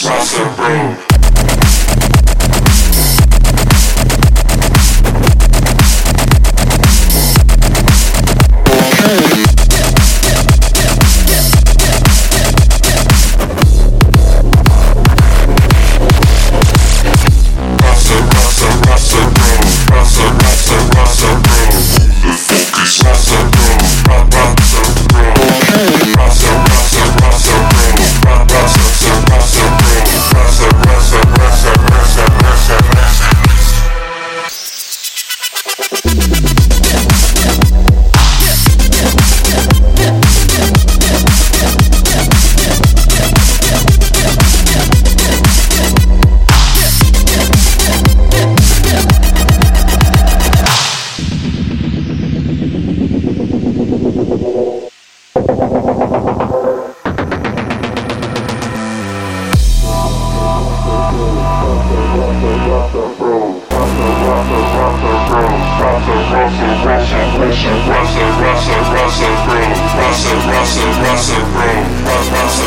Rock the. Russell, Russell, Russell, Russell, Russell, Russell, Russell, Russell, Russell, Russell, Russell, Russell, Russell, Russell,